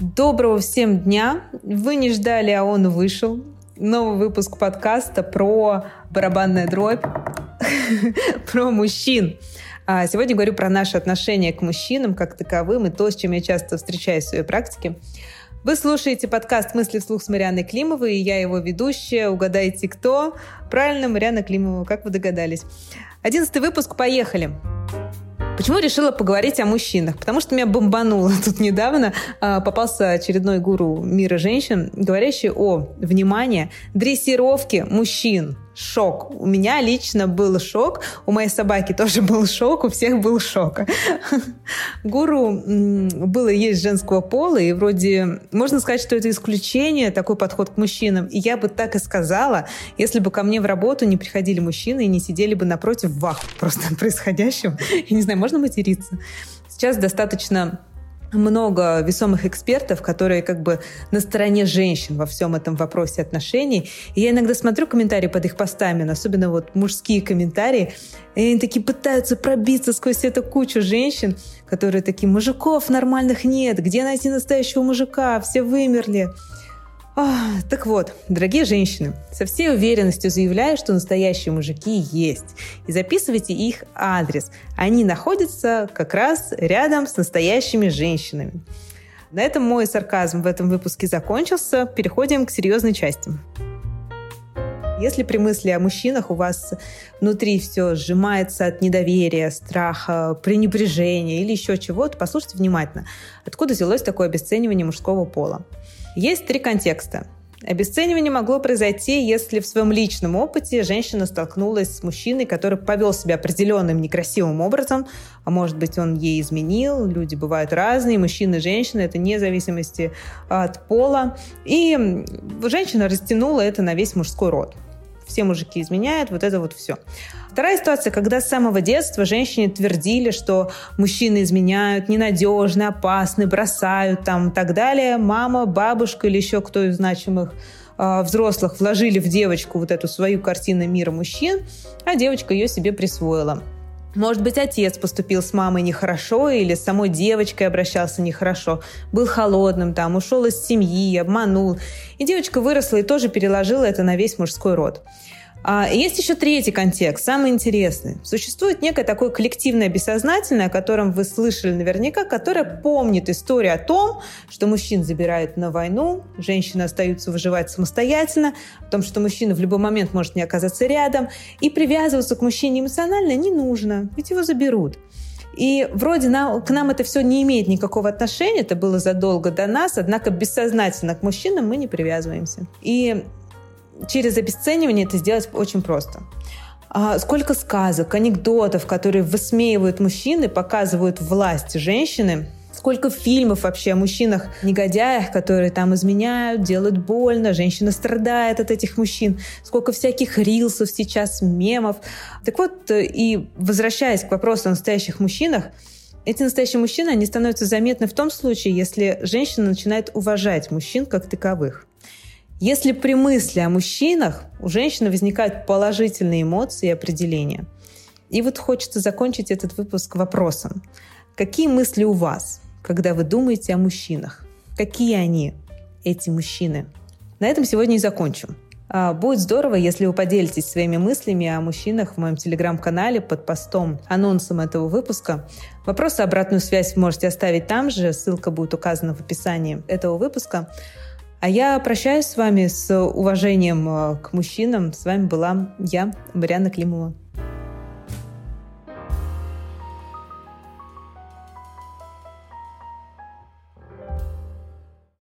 Доброго всем дня! Вы не ждали, а он вышел. Новый выпуск подкаста про барабанная дробь, про мужчин. А сегодня говорю про наше отношение к мужчинам как таковым и то, с чем я часто встречаюсь в своей практике. Вы слушаете подкаст «Мысли вслух» с Марианной Климовой, и я его ведущая. Угадайте, кто? Правильно, Марианна Климова, как вы догадались. Одиннадцатый выпуск, поехали! Почему решила поговорить о мужчинах? Потому что меня бомбануло тут недавно. А, попался очередной гуру мира женщин, говорящий о, внимание, дрессировке мужчин шок. У меня лично был шок, у моей собаки тоже был шок, у всех был шок. Гуру было есть женского пола, и вроде можно сказать, что это исключение, такой подход к мужчинам. И я бы так и сказала, если бы ко мне в работу не приходили мужчины и не сидели бы напротив вах просто происходящим. Я не знаю, можно материться? Сейчас достаточно много весомых экспертов, которые как бы на стороне женщин во всем этом вопросе отношений. И я иногда смотрю комментарии под их постами, особенно вот мужские комментарии, и они такие пытаются пробиться сквозь эту кучу женщин, которые такие, мужиков нормальных нет, где найти настоящего мужика, все вымерли. Так вот, дорогие женщины, со всей уверенностью заявляю, что настоящие мужики есть. И записывайте их адрес. Они находятся как раз рядом с настоящими женщинами. На этом мой сарказм в этом выпуске закончился. Переходим к серьезной части. Если при мысли о мужчинах у вас внутри все сжимается от недоверия, страха, пренебрежения или еще чего-то, послушайте внимательно, откуда взялось такое обесценивание мужского пола. Есть три контекста. Обесценивание могло произойти, если в своем личном опыте женщина столкнулась с мужчиной, который повел себя определенным некрасивым образом, а может быть, он ей изменил. Люди бывают разные, мужчины и женщины, это вне зависимости от пола. И женщина растянула это на весь мужской род все мужики изменяют, вот это вот все. Вторая ситуация, когда с самого детства женщине твердили, что мужчины изменяют, ненадежны, опасны, бросают там и так далее. Мама, бабушка или еще кто из значимых э, взрослых вложили в девочку вот эту свою картину мира мужчин, а девочка ее себе присвоила. Может быть, отец поступил с мамой нехорошо или с самой девочкой обращался нехорошо, был холодным там, ушел из семьи, обманул. И девочка выросла и тоже переложила это на весь мужской род. А есть еще третий контекст, самый интересный. Существует некое такое коллективное бессознательное, о котором вы слышали наверняка, которое помнит историю о том, что мужчин забирают на войну, женщины остаются выживать самостоятельно, о том, что мужчина в любой момент может не оказаться рядом, и привязываться к мужчине эмоционально не нужно, ведь его заберут. И вроде нам, к нам это все не имеет никакого отношения, это было задолго до нас, однако бессознательно к мужчинам мы не привязываемся. И через обесценивание это сделать очень просто. А сколько сказок, анекдотов, которые высмеивают мужчины, показывают власть женщины, сколько фильмов вообще о мужчинах-негодяях, которые там изменяют, делают больно, женщина страдает от этих мужчин, сколько всяких рилсов сейчас, мемов. Так вот, и возвращаясь к вопросу о настоящих мужчинах, эти настоящие мужчины, они становятся заметны в том случае, если женщина начинает уважать мужчин как таковых. Если при мысли о мужчинах у женщины возникают положительные эмоции и определения. И вот хочется закончить этот выпуск вопросом. Какие мысли у вас, когда вы думаете о мужчинах? Какие они, эти мужчины? На этом сегодня и закончим. А, будет здорово, если вы поделитесь своими мыслями о мужчинах в моем телеграм-канале под постом, анонсом этого выпуска. Вопросы, обратную связь можете оставить там же, ссылка будет указана в описании этого выпуска. А я прощаюсь с вами с уважением э, к мужчинам. С вами была я, Марианна Климова.